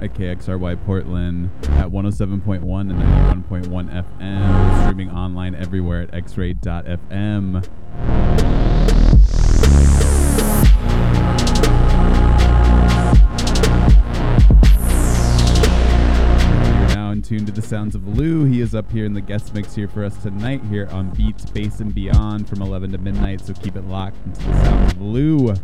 at KXRY Portland at 107.1 and 91.1 FM. Streaming online everywhere at xray.fm. You're now in tune to the sounds of Lu. He is up here in the guest mix here for us tonight here on Beats, Bass, and Beyond from 11 to midnight. So keep it locked into the sounds of Lu.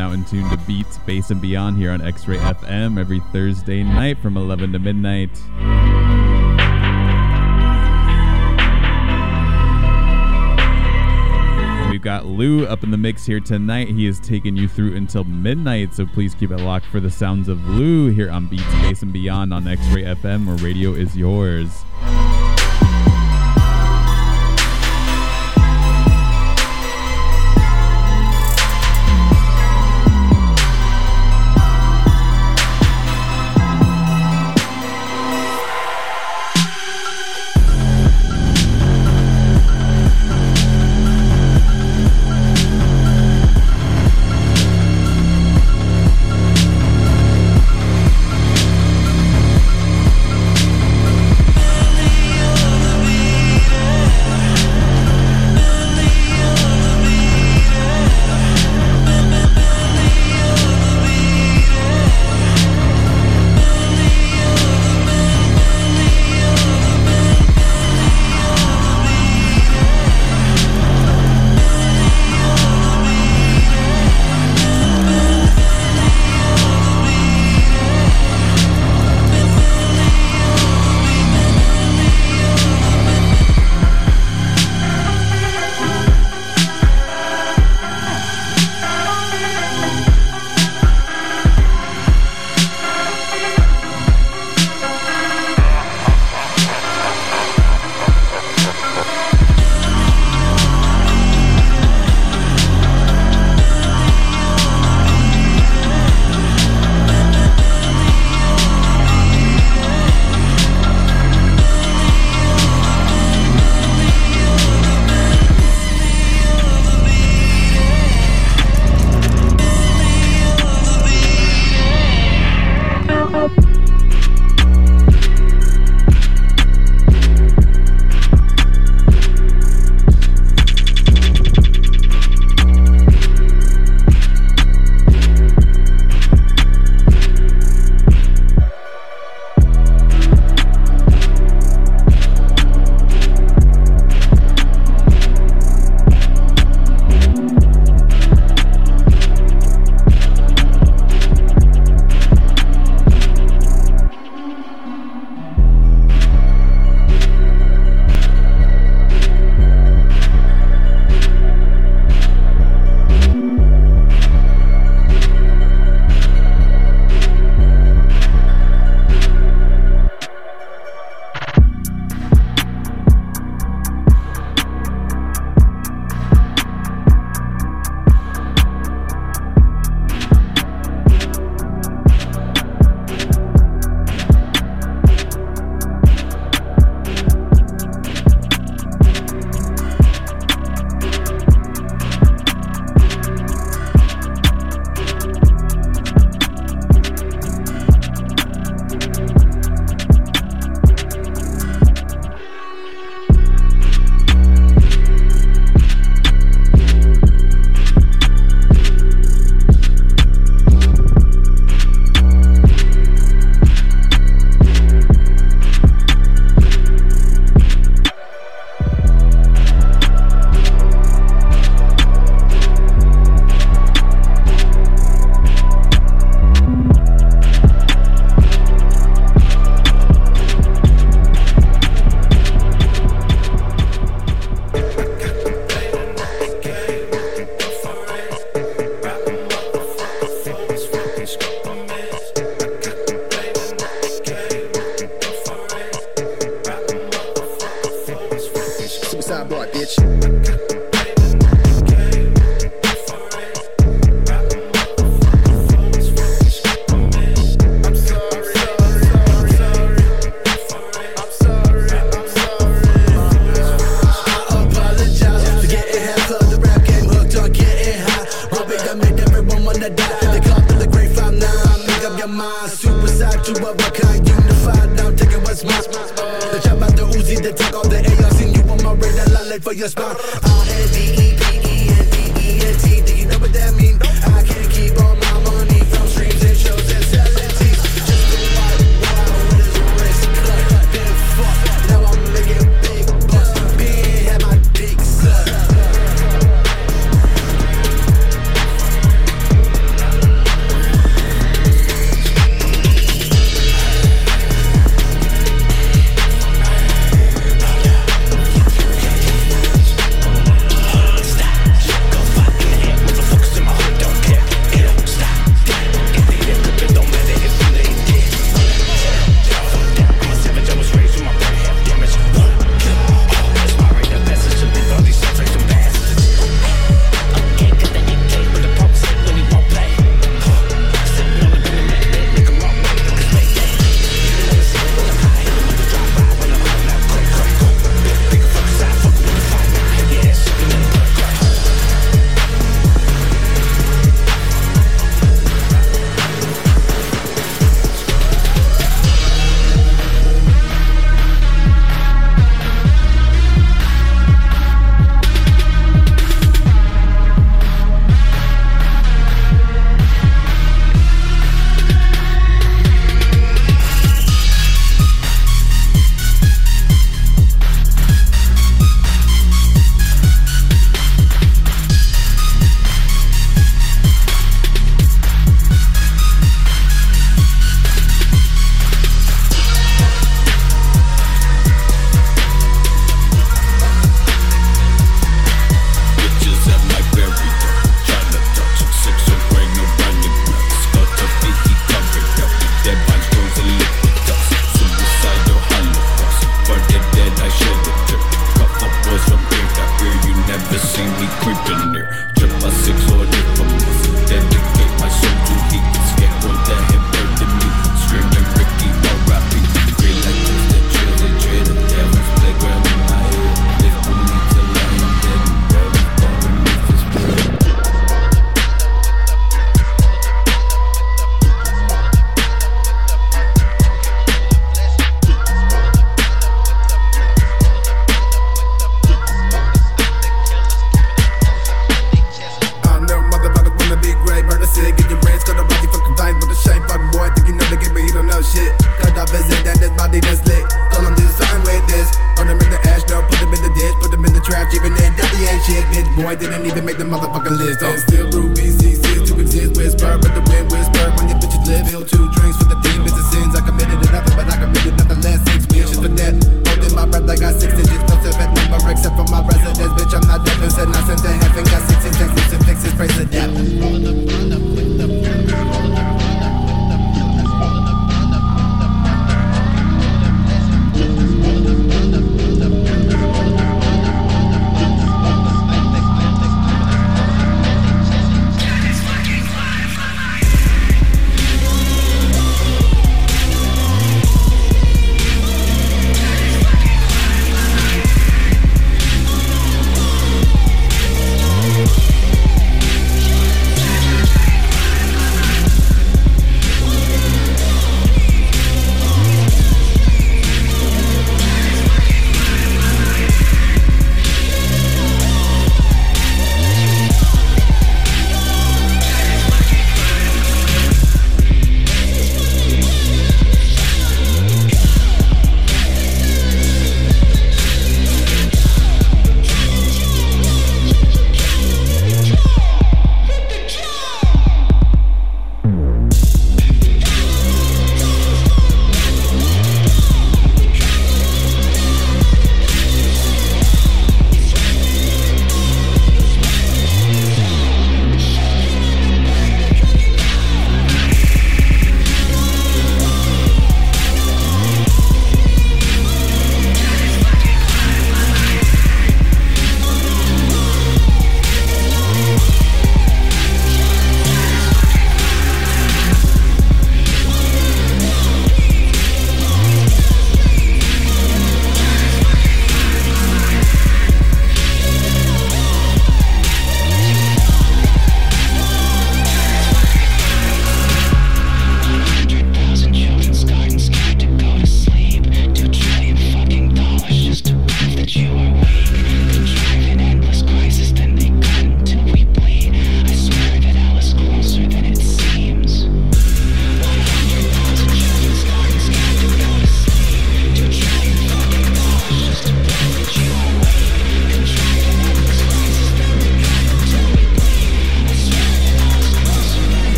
Now in tune to Beats, Bass, and Beyond here on X Ray FM every Thursday night from 11 to midnight. Got Lu up in the mix here tonight. He is taking you through until midnight, so please keep it locked for the sounds of Lu here on Beats, Bass, and Beyond on X Ray FM, where radio is yours.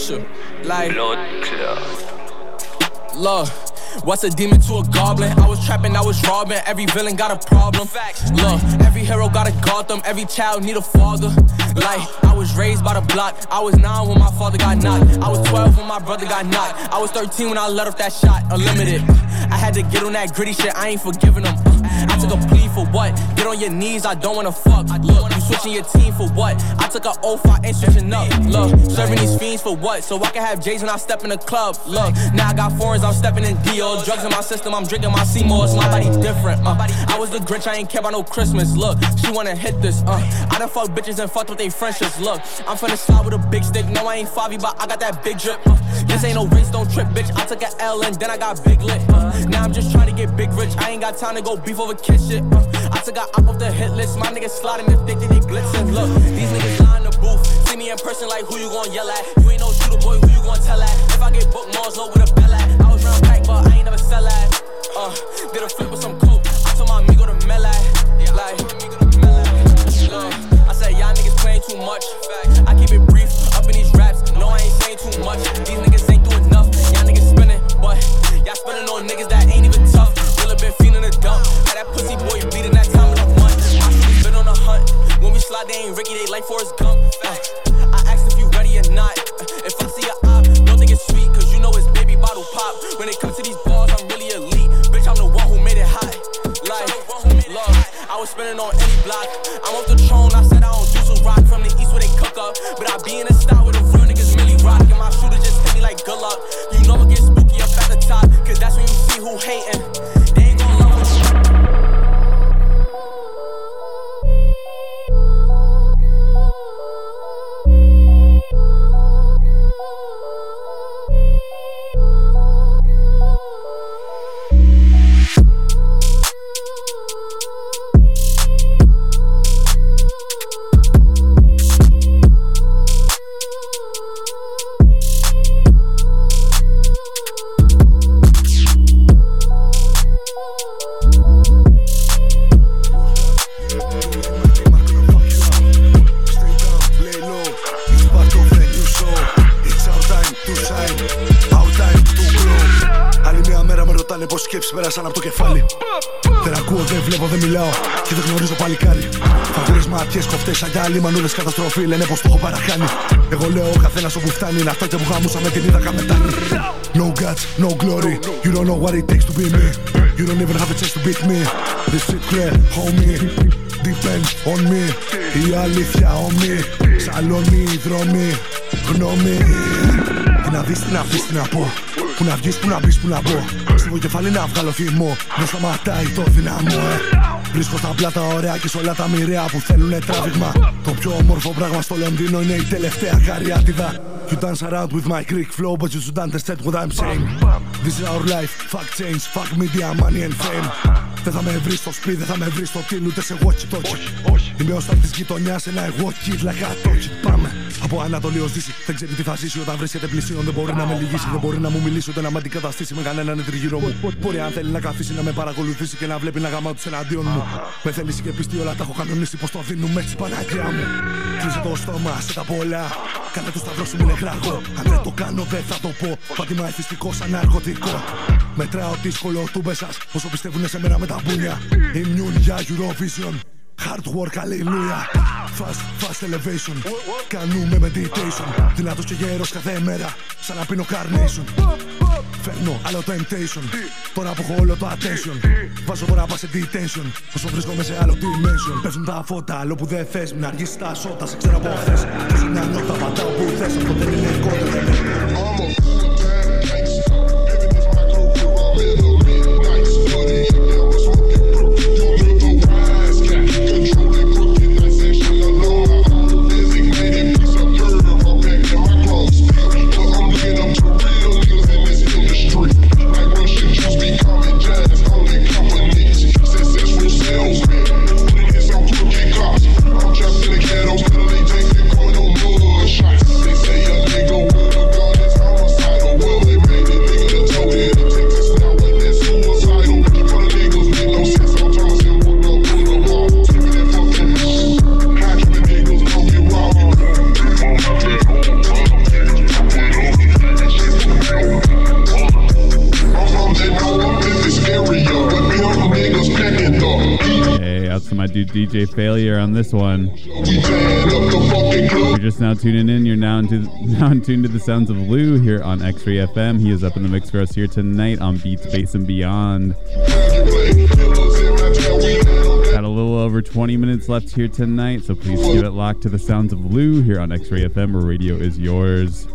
Structure. Like, blood. Look, what's a demon to a goblin? I was trapping, I was robbing. Every villain got a problem. Look, every hero got a Gotham. Every child need a father. Like, I was raised by the block. I was nine when my father got knocked. I was 12 when my brother got knocked. I was 13 when I let off that shot. Unlimited. I had to get on that gritty shit. I ain't forgiving them. I took a plea for what? Get on your knees. I don't wanna fuck. Switching your team for what? I took a oath. I ain't switching up. Look, serving these fiends for what? So I can have J's when I step in the club. Look, now I got foreigns. I'm stepping in Dior. Drugs in my system. I'm drinking my Seymour's. My body different. Uh, I was the Grinch. I ain't care about no Christmas. Look, she wanna hit this. Uh, I done fuck bitches and fucked with they friendships. Look, I'm finna slide with a big stick. No, I ain't Favi, but I got that big drip. Uh, this ain't no race. Don't trip, bitch. I took an L and then I got big lit. Uh, now I'm just trying to get big rich. I ain't got time to go beef over kid shit. Uh, I took a up off the hit list. My niggas sliding if they think they blitzing. Look, these niggas in the booth. See me in person like who you gon' yell at? You ain't no shooter boy, who you gon' tell at? If I get booked, Mars low with a bell at. I was round pack, but I ain't never sell at. Uh, did a flip with some coke. I told my amigo to mel at. Like, I said y'all niggas playing too much. Μέρα με ρωτάνε πως σκέψεις πέρασαν από το κεφάλι. Δεν ακούω, δεν βλέπω, δεν μιλάω και δεν γνωρίζω παλικάρι. Φαγούρες ματιές, κοφτές, αγιάλι, μανούδες, καταστροφή. Λένε πως το έχω παραχάνει. Εγώ λέω ο καθένας όπου φτάνει. Είναι αυτό και που γάμουσα με την είδα καπετάνη. No guts, no glory. You don't know what it takes to be me. You don't even have a chance to beat me. This shit clear, homie. Depend on me. Η αλήθεια ομοί. Σαλόνι, δρόμοι, γνώμη. Τι να δεις, τι να πεις, τι να πω. Που να βγεις, που να μπεις, που να μπω. Στο κεφάλι να βγάλω θυμό. Δεν σταματάει το δυναμό, ε. Βρίσκω στα πλάτα ωραία και σε όλα τα μοιραία που θέλουνε τράβηγμα. Το πιο όμορφο πράγμα στο Λονδίνο είναι η τελευταία καριάτιδα. You dance around with my Greek flow, but you should understand what I'm saying. This is our life, fuck change, fuck media, money and fame. Δεν θα με βρεις στο σπίτι, δεν θα με βρεις στο τίλ, ούτε σε watch talkie. Είμαι ο στάρ της γειτονιάς, ένα εγώ kid like a touch. Πάμε. Από Ανατολή ως Δύση, δεν ξέρει τι θα ζήσει όταν βρίσκεται πλησίον. Δεν μπορεί να με λυγίσει, δεν μπορεί να μου μιλήσει, ούτε να με αντικαταστήσει με κανέναν τριγύρω μου. Μπορεί αν θέλει να καθίσει να με παρακολουθήσει και να βλέπει να γαμάω τους εναντίον μου. Με θέλεις και πιστή όλα τα έχω κανονίσει πως το δίνουμε έτσι Παναγία μου. Κλείσε το στόμα, σε τα πολλά. Κάνε το σταυρό σου, μην εγγράγω. Αν δεν το κάνω, δεν θα το πω. Πάτημα εθιστικός σαν ναρκωτικό. Μετράω δύσκολο τούμπε σας όσο πιστεύουν σε μένα με τα μπούνια. Immune για Eurovision. Hard work, hallelujah. Fast, fast elevation. Κάνουμε meditation. Δυνατός και γέρος κάθε μέρα. Σαν να πίνω carnation. Φέρνω άλλο temptation. Τώρα που έχω όλο το attention. Βάζω τώρα πα σε detention. Όσο βρίσκομαι σε άλλο dimension. Πέφτουν τα φώτα, άλλο που δεν θες. Μην αργήσεις τα σώτα, σε ξέρω από χθες. Θέλω μια νότα, πατάω που θες. Αυτό δεν είναι κόντρα, δεν είναι DJ Failure on this one. You're just now tuning in. You're now into now in tune to the sounds of Lu here on X-Ray FM. He is up in the mix for us here tonight on Beats, Bass, and Beyond. Got a little over 20 minutes left here tonight, so please keep it locked to the sounds of Lu here on X-Ray FM, where radio is yours.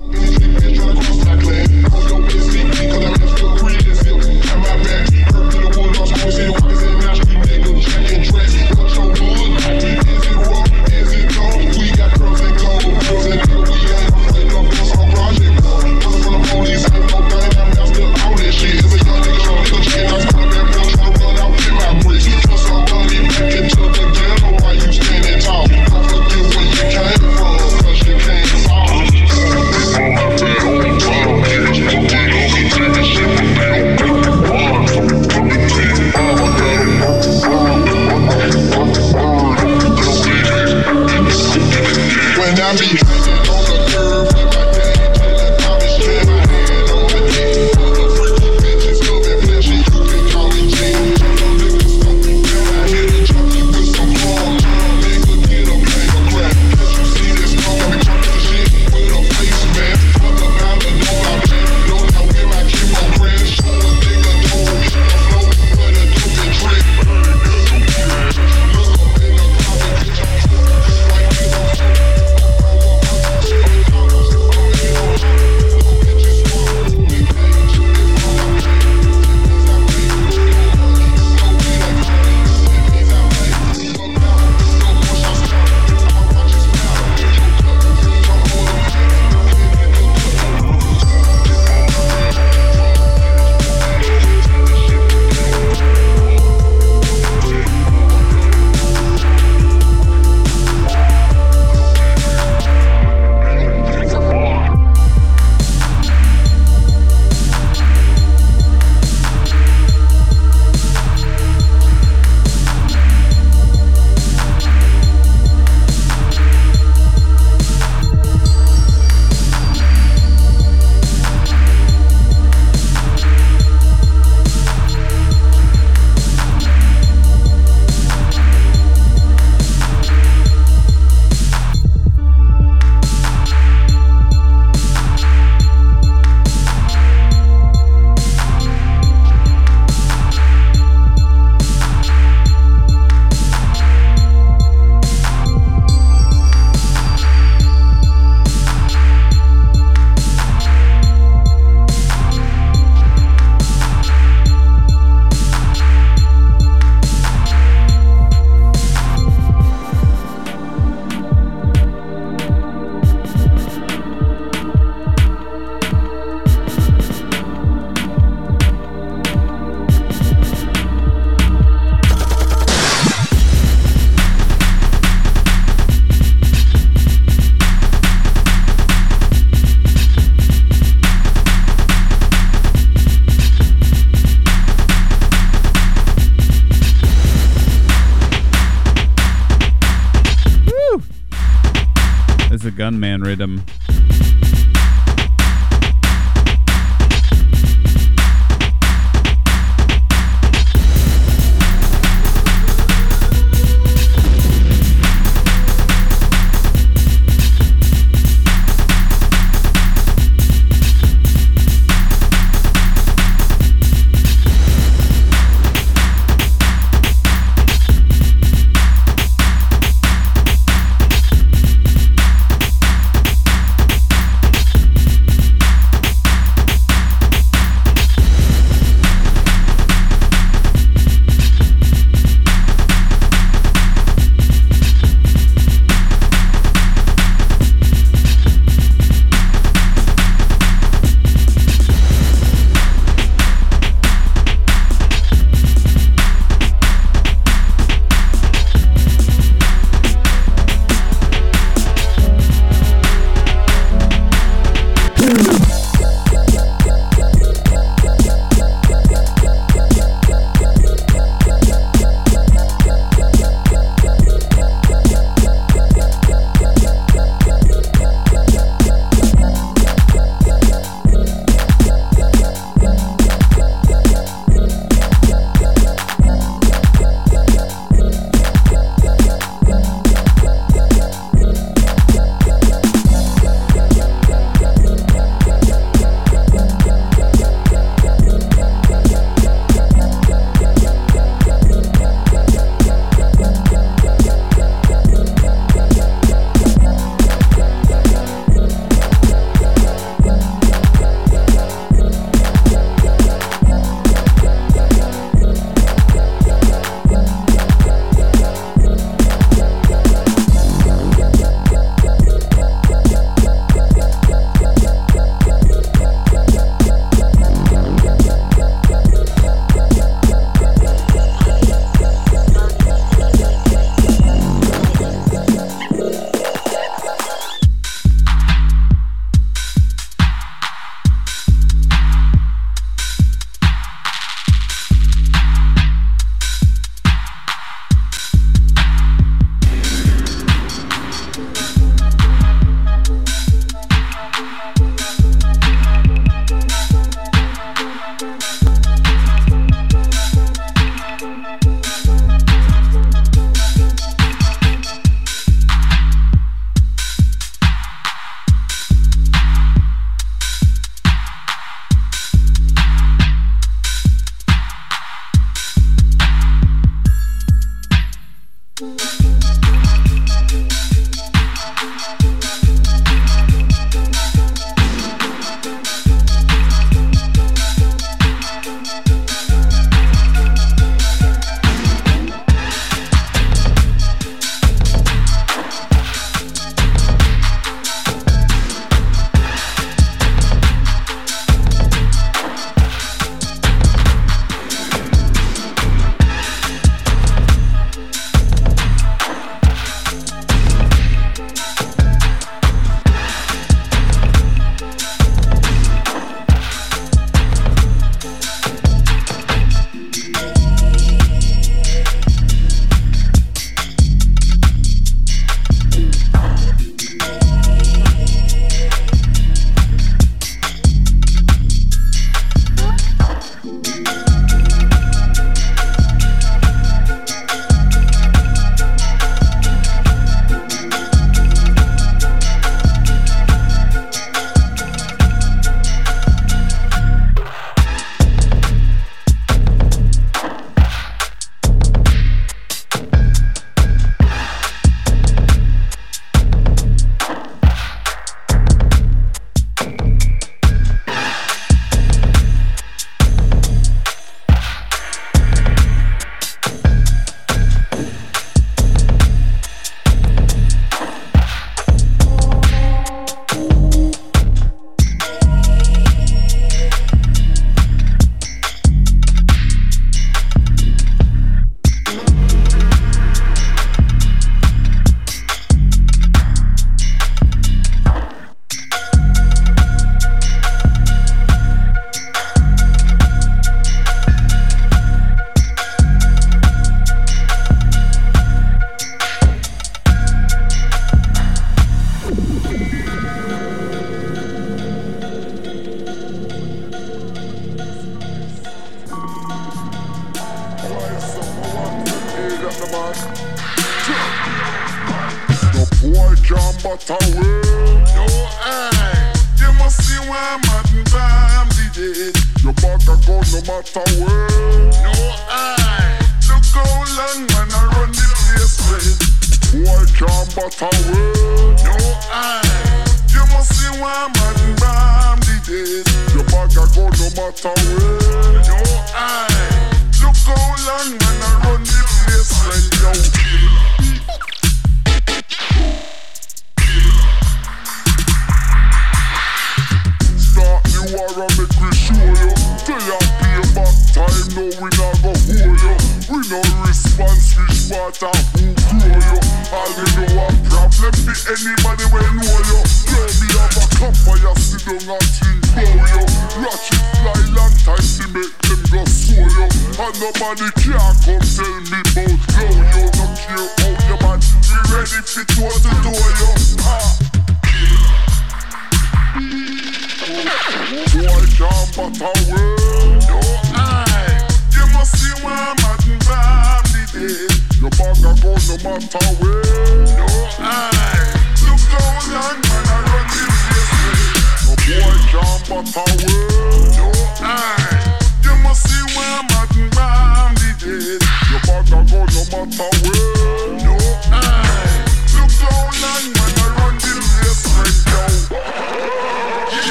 Gunman rhythm.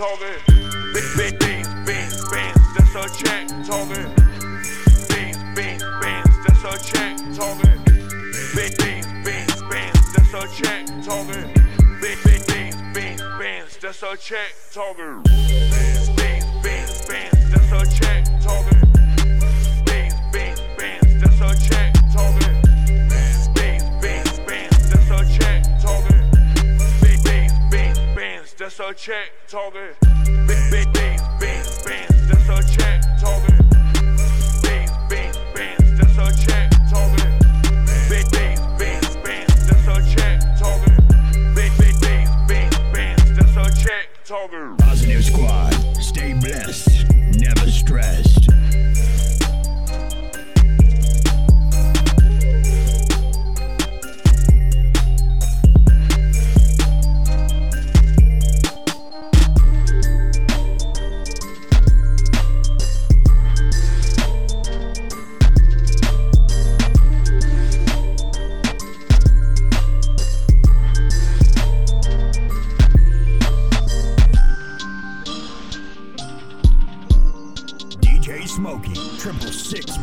talking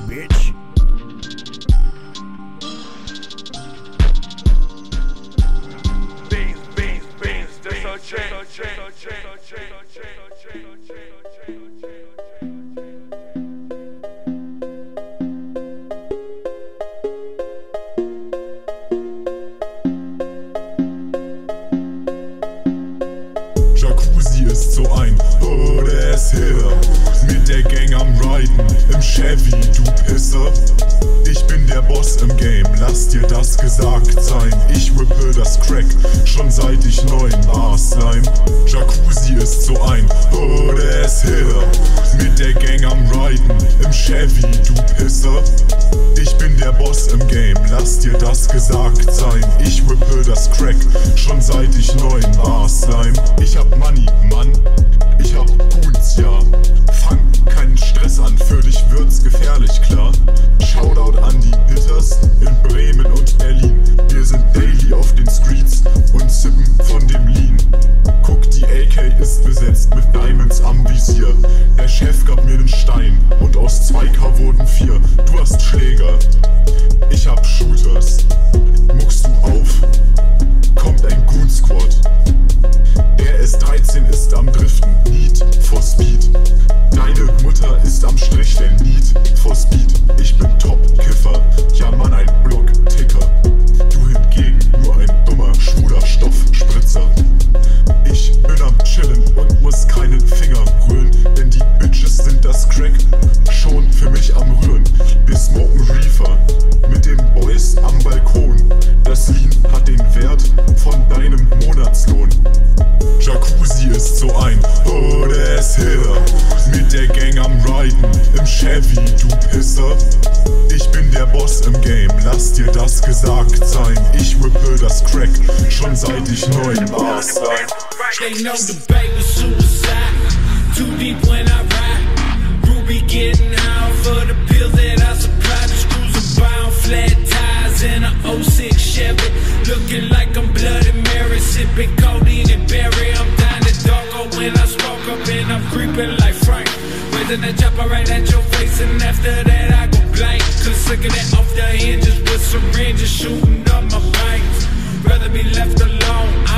bitch. Beans, beans, beans, so change. im Chevy, du Pisser. Ich bin der Boss im Game, lass dir das gesagt sein. Ich rippe das Crack, schon seit ich neun war Slime. Jacuzzi ist so ein Bodes Hitter. Mit der Gang am Riden, im Chevy, du Pisser. Ich bin der Boss im Game, lass dir das gesagt sein. Ich rippe das Crack, schon seit ich neun war Slime. Ich hab Money, Mann. Ich hab Guts, ja. Fang keinen Stress an, für dich wird's gefährlich, klar. Shoutout an die Hitters in Bremen und Berlin. Wir sind daily auf den Streets und sippen von dem Lean. Guck, die AK ist besetzt mit Diamonds am Visier. Der Chef gab mir den Stein und aus 2K wurden 4. Du hast Schläger. Chevy, du Pisser. Ich bin der Boss im Game, lass dir das gesagt sein. Ich whippe das Crack, schon seit ich neun war. They know the was suicide. Too deep when I ride. Ruby getting out for the pills that I supply. The screws are bound, flat tires in a 06 Chevy. Looking like I'm Bloody Mary, sipping codeine and berry. I'm down the dark when I smoke up and I'm creeping like Frank. Raising the chopper right at your face, and after that I go blank. Cause looking it off the hinges with syringes shooting up my veins. Rather be left alone, I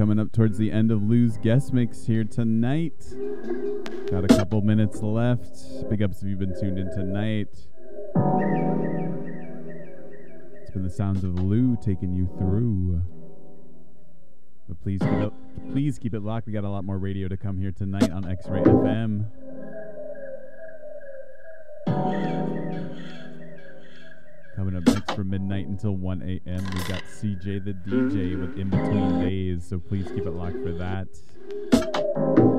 coming up towards the end of Lu's guest mix here tonight. Got a couple minutes left. Big ups if you've been tuned in tonight. It's been the sounds of Lu taking you through. But please keep it, please keep it locked. We got a lot more radio to come here tonight on X-Ray FM. Coming up next from midnight until 1 a.m., we got CJ the DJ with In Between Days, so please keep it locked for that.